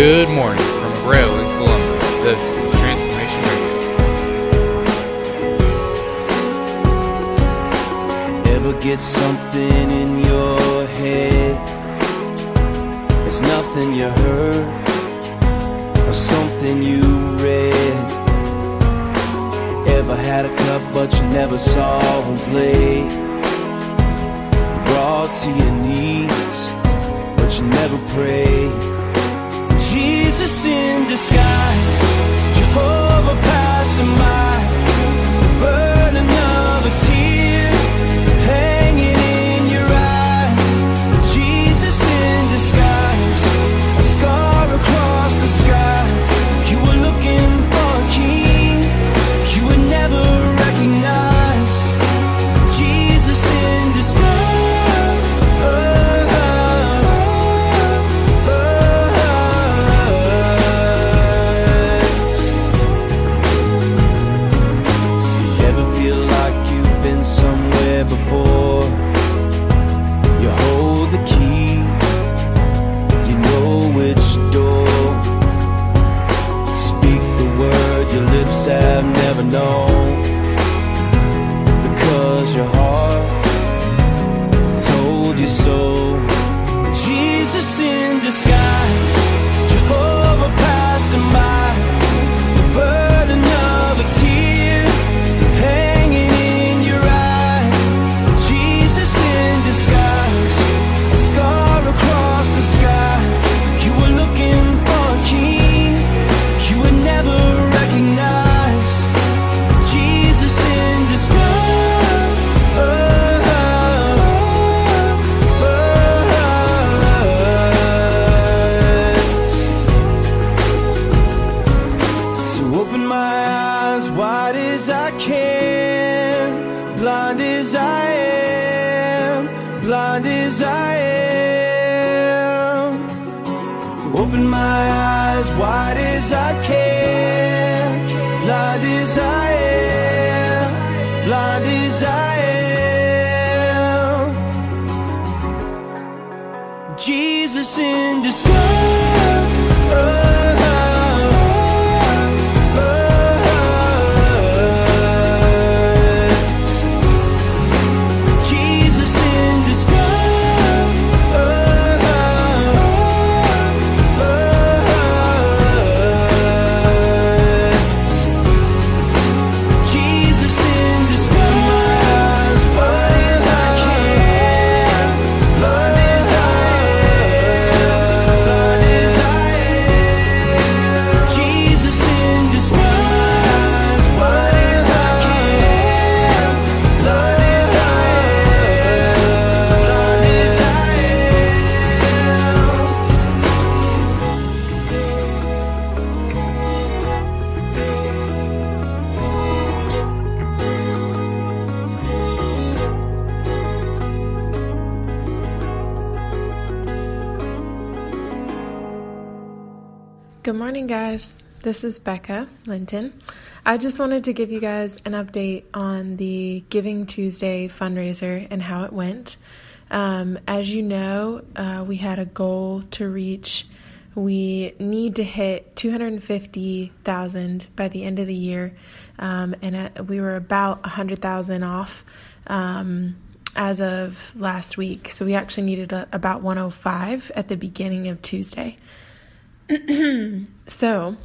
Good morning from Braille in Columbus. This is Transformation Radio. Ever get something in your head? It's nothing you heard or something you read. Ever had a cup but you never saw him play? Brought to your knees, but you never prayed. Jesus in disguise, Jehovah passing by, the burden of a tear in disguise, Open my eyes wide as I can, blind as I am, blind as I am. Jesus in disguise. This is Bekah Linton. I just wanted to give you guys an update on the Giving Tuesday fundraiser and how it went. Um, as you know, uh, we had a goal to reach. We need to hit 250,000 by the end of the year, um, and uh, we were about 100,000 off um, as of last week. So we actually needed a, about 105 at the beginning of Tuesday. so,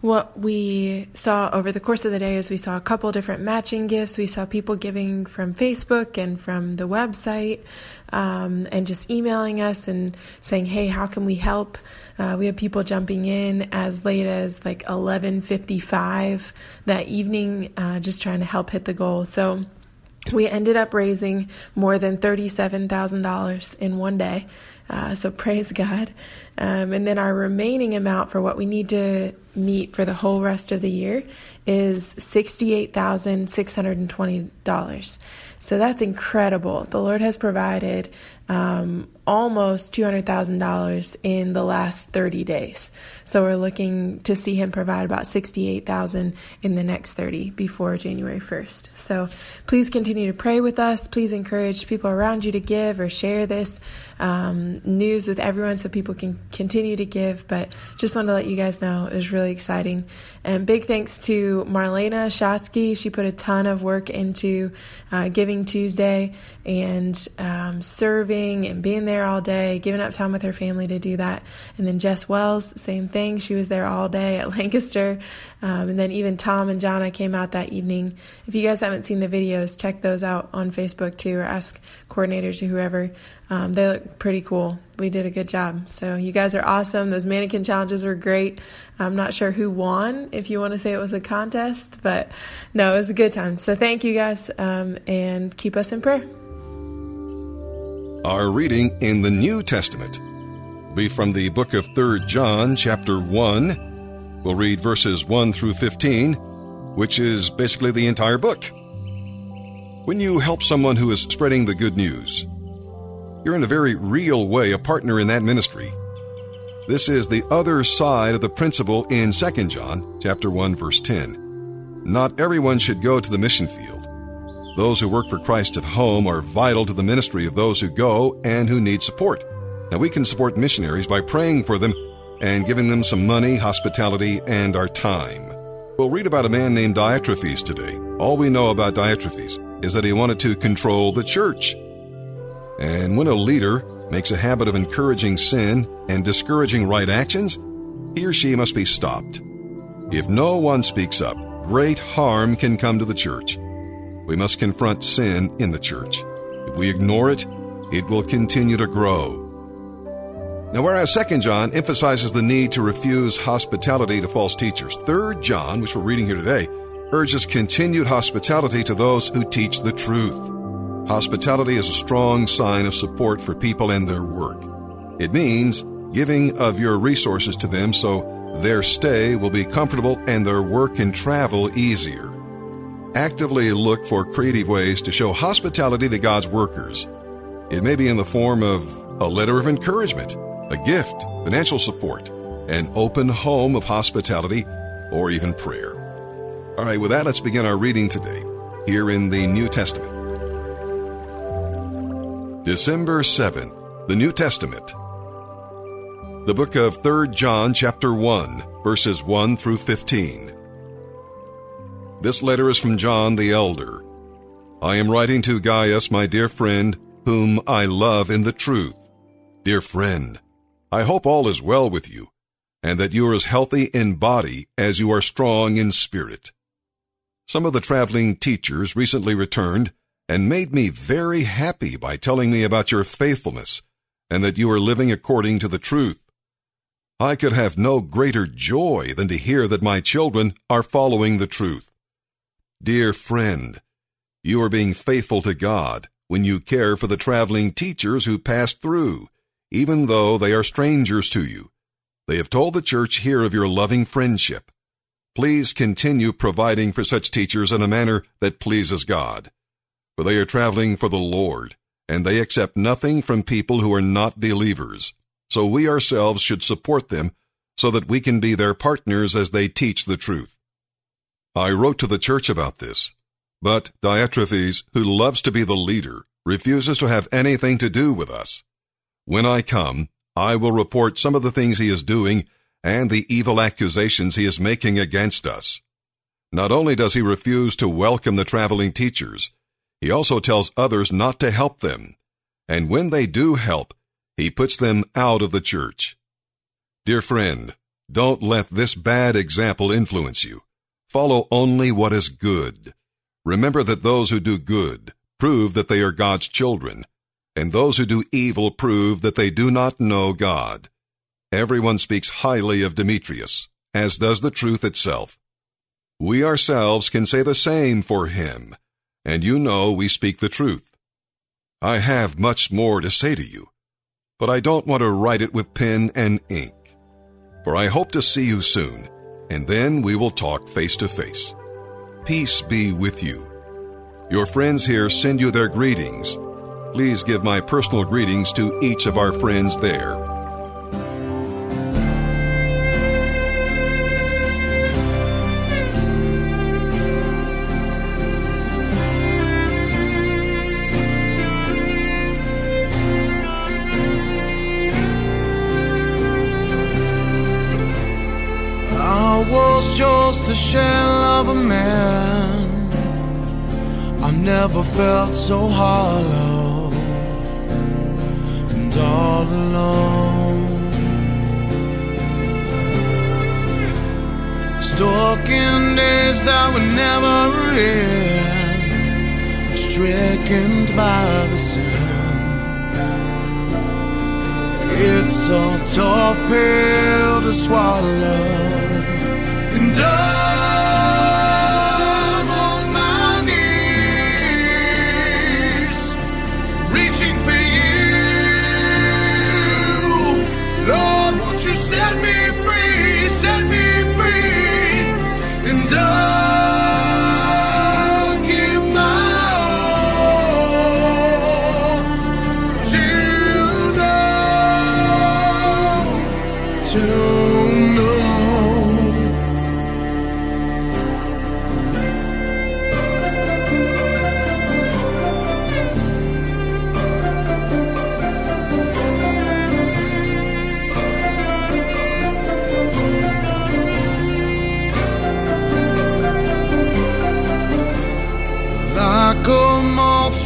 what we saw over the course of the day is we saw a couple different matching gifts. We saw people giving from Facebook and from the website, um, and just emailing us and saying, "Hey, how can we help?" Uh, we had people jumping in as late as like 11:55 that evening, uh, just trying to help hit the goal. So. We ended up raising more than $37,000 in one day. Uh, so praise God. Um, and then our remaining amount for what we need to meet for the whole rest of the year is $68,620. So that's incredible. The Lord has provided um, almost $200,000 in the last 30 days. So we're looking to see Him provide about 68,000 in the next 30 before January 1st. So please continue to pray with us. Please encourage people around you to give or share this um, news with everyone so people can continue to give. But just wanted to let you guys know it was really exciting. And big thanks to Marlena Shatsky. She put a ton of work into uh, Giving Tuesday and um, serving and being there all day, giving up time with her family to do that. And then Jess Wells, same thing. She was there all day at Lancaster. Um, and then even Tom and Jana came out that evening. If you guys haven't seen the videos, check those out on Facebook too, or ask coordinators or whoever. Um, they look pretty cool. We did a good job. So you guys are awesome. Those mannequin challenges were great. I'm not sure who won, if you want to say it was a contest, but no, it was a good time. So thank you guys, um, and keep us in prayer. Our reading in the New Testament be from the book of 3 John, chapter 1. We'll read verses 1 through 15, which is basically the entire book. When you help someone who is spreading the good news, you're in a very real way a partner in that ministry. This is the other side of the principle in 2 John chapter 1 verse 10. Not everyone should go to the mission field. Those who work for Christ at home are vital to the ministry of those who go and who need support. Now we can support missionaries by praying for them and giving them some money, hospitality, and our time. We'll read about a man named Diotrephes today. All we know about Diotrephes is that he wanted to control the church. And when a leader makes a habit of encouraging sin and discouraging right actions, he or she must be stopped. If no one speaks up, great harm can come to the church. We must confront sin in the church. If we ignore it, it will continue to grow. Now, whereas 2 John emphasizes the need to refuse hospitality to false teachers, 3 John, which we're reading here today, urges continued hospitality to those who teach the truth. Hospitality is a strong sign of support for people and their work. It means giving of your resources to them so their stay will be comfortable and their work and travel easier. Actively look for creative ways to show hospitality to God's workers. It may be in the form of a letter of encouragement, a gift, financial support, an open home of hospitality, or even prayer. All right, with that, let's begin our reading today, here in the New Testament. December 7th, the New Testament. The book of 3 John chapter 1, verses 1 through 15. This letter is from John the elder. I am writing to Gaius, my dear friend, whom I love in the truth. Dear friend, I hope all is well with you, and that you are as healthy in body as you are strong in spirit. Some of the traveling teachers recently returned and made me very happy by telling me about your faithfulness and that you are living according to the truth. I could have no greater joy than to hear that my children are following the truth. Dear friend, you are being faithful to God when you care for the traveling teachers who pass through, even though they are strangers to you. They have told the church here of your loving friendship. Please continue providing for such teachers in a manner that pleases God for they are traveling for the Lord, and they accept nothing from people who are not believers. So we ourselves should support them so that we can be their partners as they teach the truth. I wrote to the church about this, but Diotrephes, who loves to be the leader, refuses to have anything to do with us. When I come, I will report some of the things he is doing and the evil accusations he is making against us. Not only does he refuse to welcome the traveling teachers, he also tells others not to help them, and when they do help, he puts them out of the church. Dear friend, don't let this bad example influence you. Follow only what is good. Remember that those who do good prove that they are God's children, and those who do evil prove that they do not know God. Everyone speaks highly of Demetrius, as does the truth itself. We ourselves can say the same for him and you know we speak the truth. I have much more to say to you, but I don't want to write it with pen and ink. For I hope to see you soon, and then we will talk face to face. Peace be with you. Your friends here send you their greetings. Please give my personal greetings to each of our friends there. Just a shell of a man. I never felt so hollow and all alone. Stuck in days that would never end, stricken by the sun. It's a tough pill to swallow. And I'm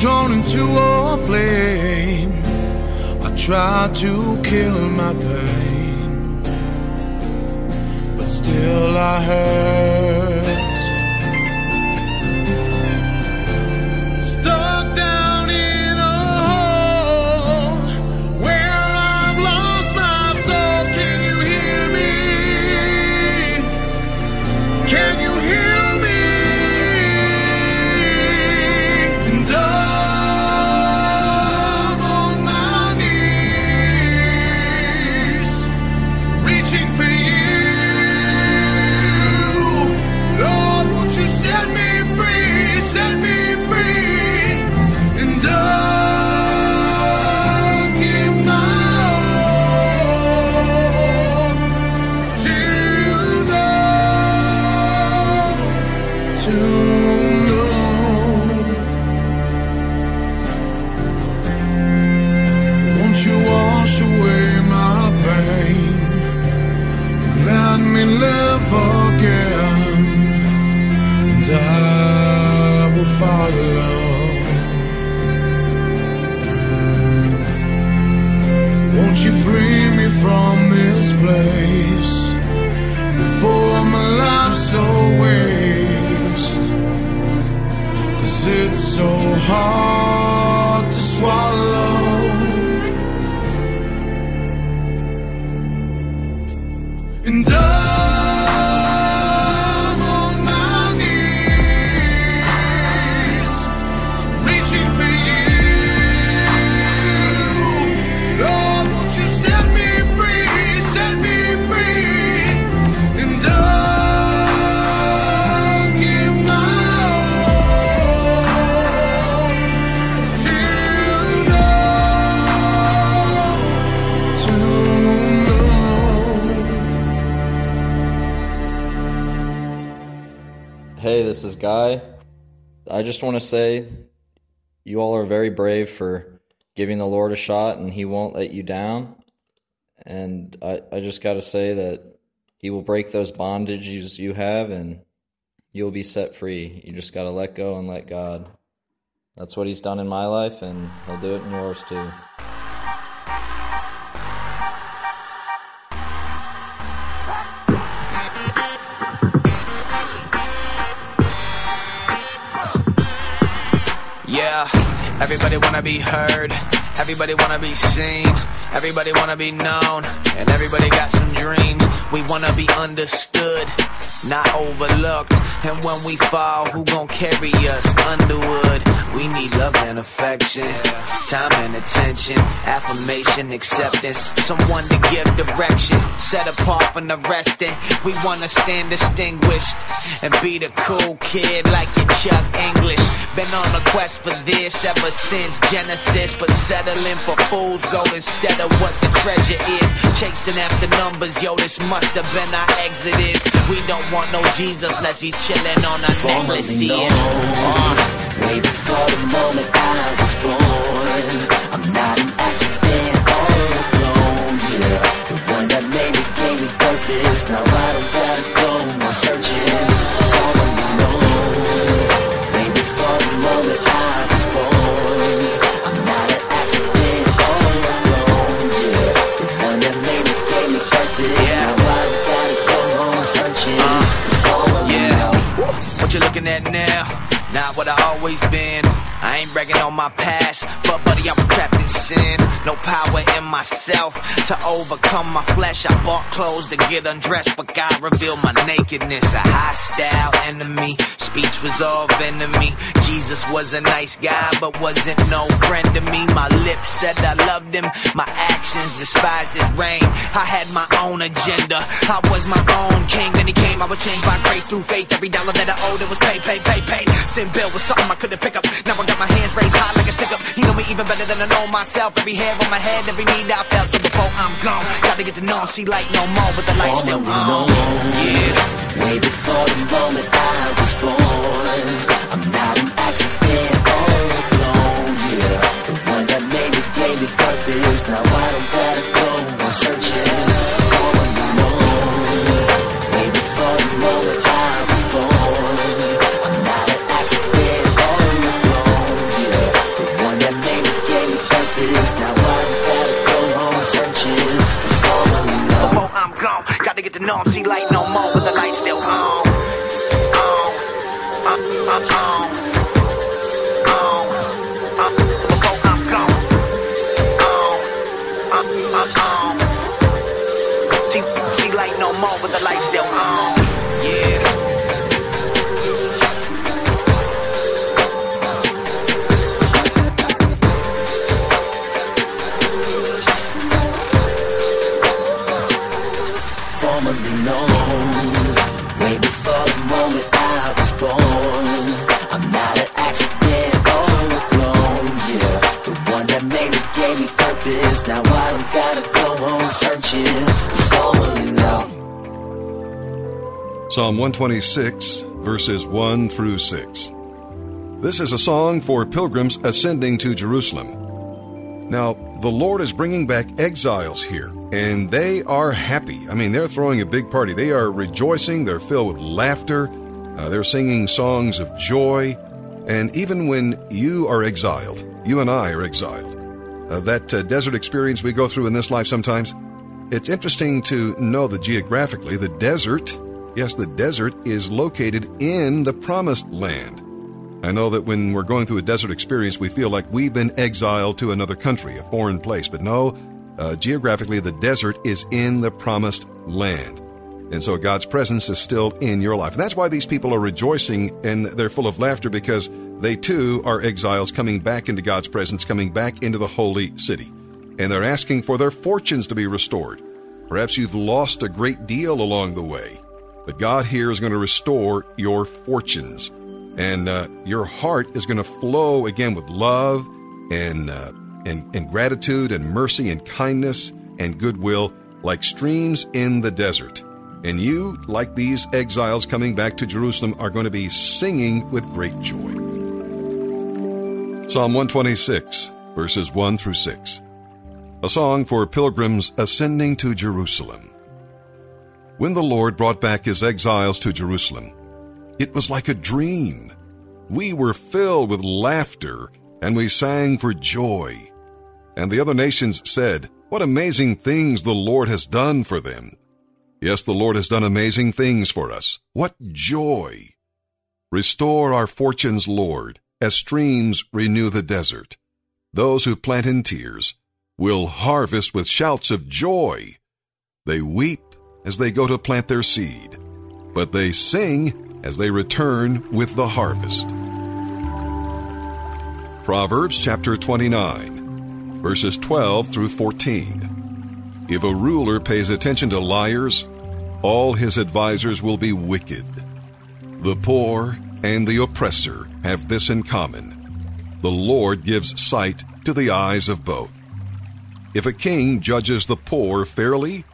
drawn into a flame, I try to kill my pain, but still I hurt. So Hey, this is Guy. I just want to say you all are very brave for giving the Lord a shot and He won't let you down. And I, I just got to say that He will break those bondages you have and you'll be set free. You just got to let go and let God. That's what He's done in my life and He'll do it in yours too. Everybody wanna be heard, everybody wanna be seen, everybody wanna be known, and everybody got some dreams. We wanna be understood, not overlooked. And when we fall, who gon' carry us? Underwood. We need love and affection, time and attention, affirmation, acceptance, someone to give direction, set apart from the rest. And we wanna stand distinguished and be the cool kid like your Chuck English. Been on a quest for this ever since Genesis, but settling for fool's gold instead of what the treasure is. Chasing after numbers, yo, this must have been our exodus. We don't want no Jesus unless he's chilling on our necklaces. Uh. Way before the moment I was born. I'm not an accident all alone, yeah. The one that made me gave me purpose. Now I don't gotta go looking always been. I ain't bragging on my past, but buddy, I was trapped No power in myself to overcome my flesh. I bought clothes to get undressed, but God revealed my nakedness. A hostile enemy, speech was all enemy. Jesus was a nice guy, but wasn't no friend to me. My lips said I loved him, my actions despised his reign. I had my own agenda, I was my own king. Then he came, I was changed by grace through faith. Every dollar that I owed, it was paid, paid, paid, paid. Sin bill was something I couldn't pick up. Now I got my hands raised high like a stick up. He know me even better than I know myself. Every hair on my head, every need I felt. So before I'm gone, gotta get to know him. See light no more, but the light still on. Yeah. Way before the moment I was born. I'm not an accident all alone, yeah. The one that made me gave me purpose. Now I don't gotta go on See light no more, but the light still on. On. On. On. Before I'm gone. On. Uh, uh, on. See, see light no more, but the light still on. Psalm 126, verses 1 through 6. This is a song for pilgrims ascending to Jerusalem. Now, the Lord is bringing back exiles here, and they are happy. I mean, they're throwing a big party. They are rejoicing, they're filled with laughter, uh, they're singing songs of joy. And even when you are exiled, you and I are exiled, uh, that uh, desert experience we go through in this life sometimes, it's interesting to know that geographically, the desert, yes, the desert is located in the promised land. I know that when we're going through a desert experience, we feel like we've been exiled to another country, a foreign place. But no, uh, geographically, the desert is in the promised land. And so God's presence is still in your life. And that's why these people are rejoicing and they're full of laughter because they too are exiles coming back into God's presence, coming back into the holy city. And they're asking for their fortunes to be restored. Perhaps you've lost a great deal along the way, but God here is going to restore your fortunes and uh, your heart is going to flow again with love and, uh, and and gratitude and mercy and kindness and goodwill like streams in the desert. And you, like these exiles coming back to Jerusalem, are going to be singing with great joy. Psalm 126, verses 1 through 6. A song for pilgrims ascending to Jerusalem. When the Lord brought back his exiles to Jerusalem, it was like a dream. We were filled with laughter and we sang for joy. And the other nations said, What amazing things the Lord has done for them. Yes, the Lord has done amazing things for us. What joy! Restore our fortunes, Lord, as streams renew the desert. Those who plant in tears will harvest with shouts of joy. They weep as they go to plant their seed, but they sing as they return with the harvest. Proverbs chapter 29, verses 12 through 14. If a ruler pays attention to liars, all his advisers will be wicked. The poor and the oppressor have this in common. The Lord gives sight to the eyes of both. If a king judges the poor fairly,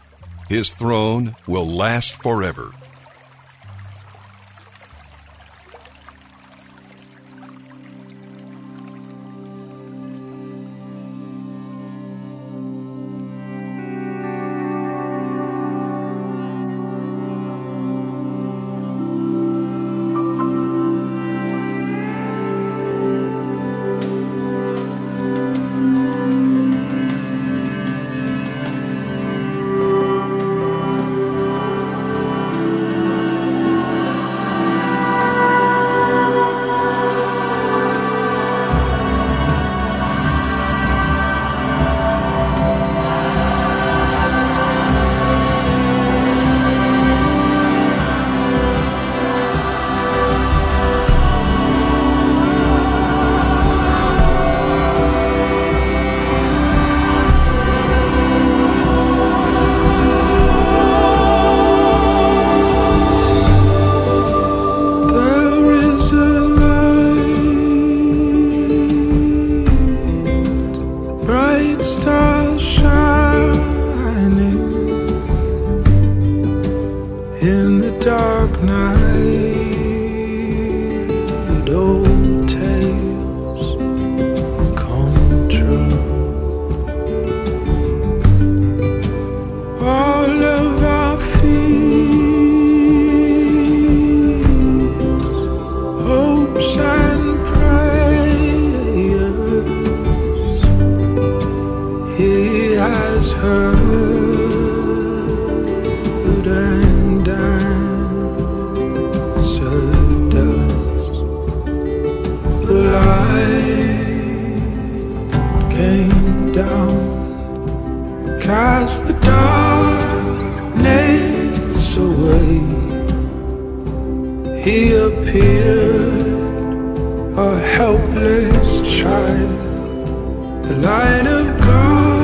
his throne will last forever. The light of God.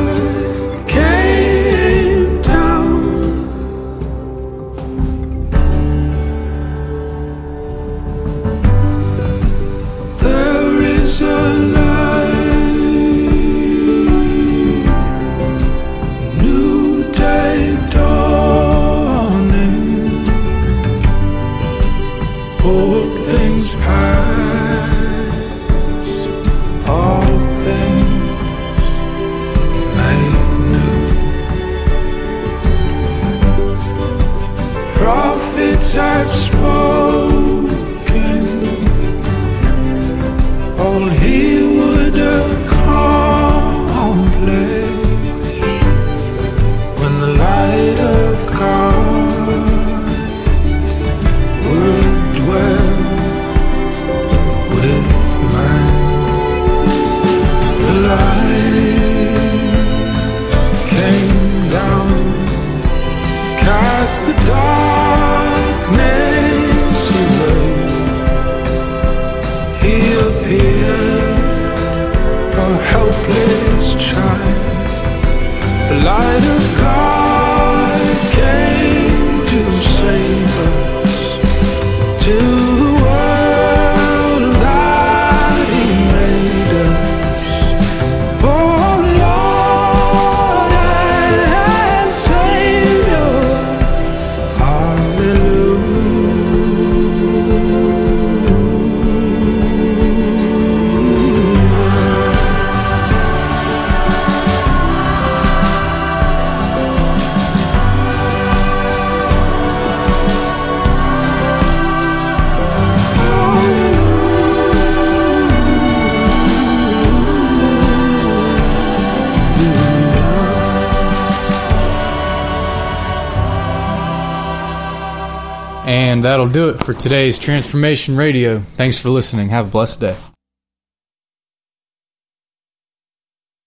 do it for today's Transformation Radio. Thanks for listening. Have a blessed day.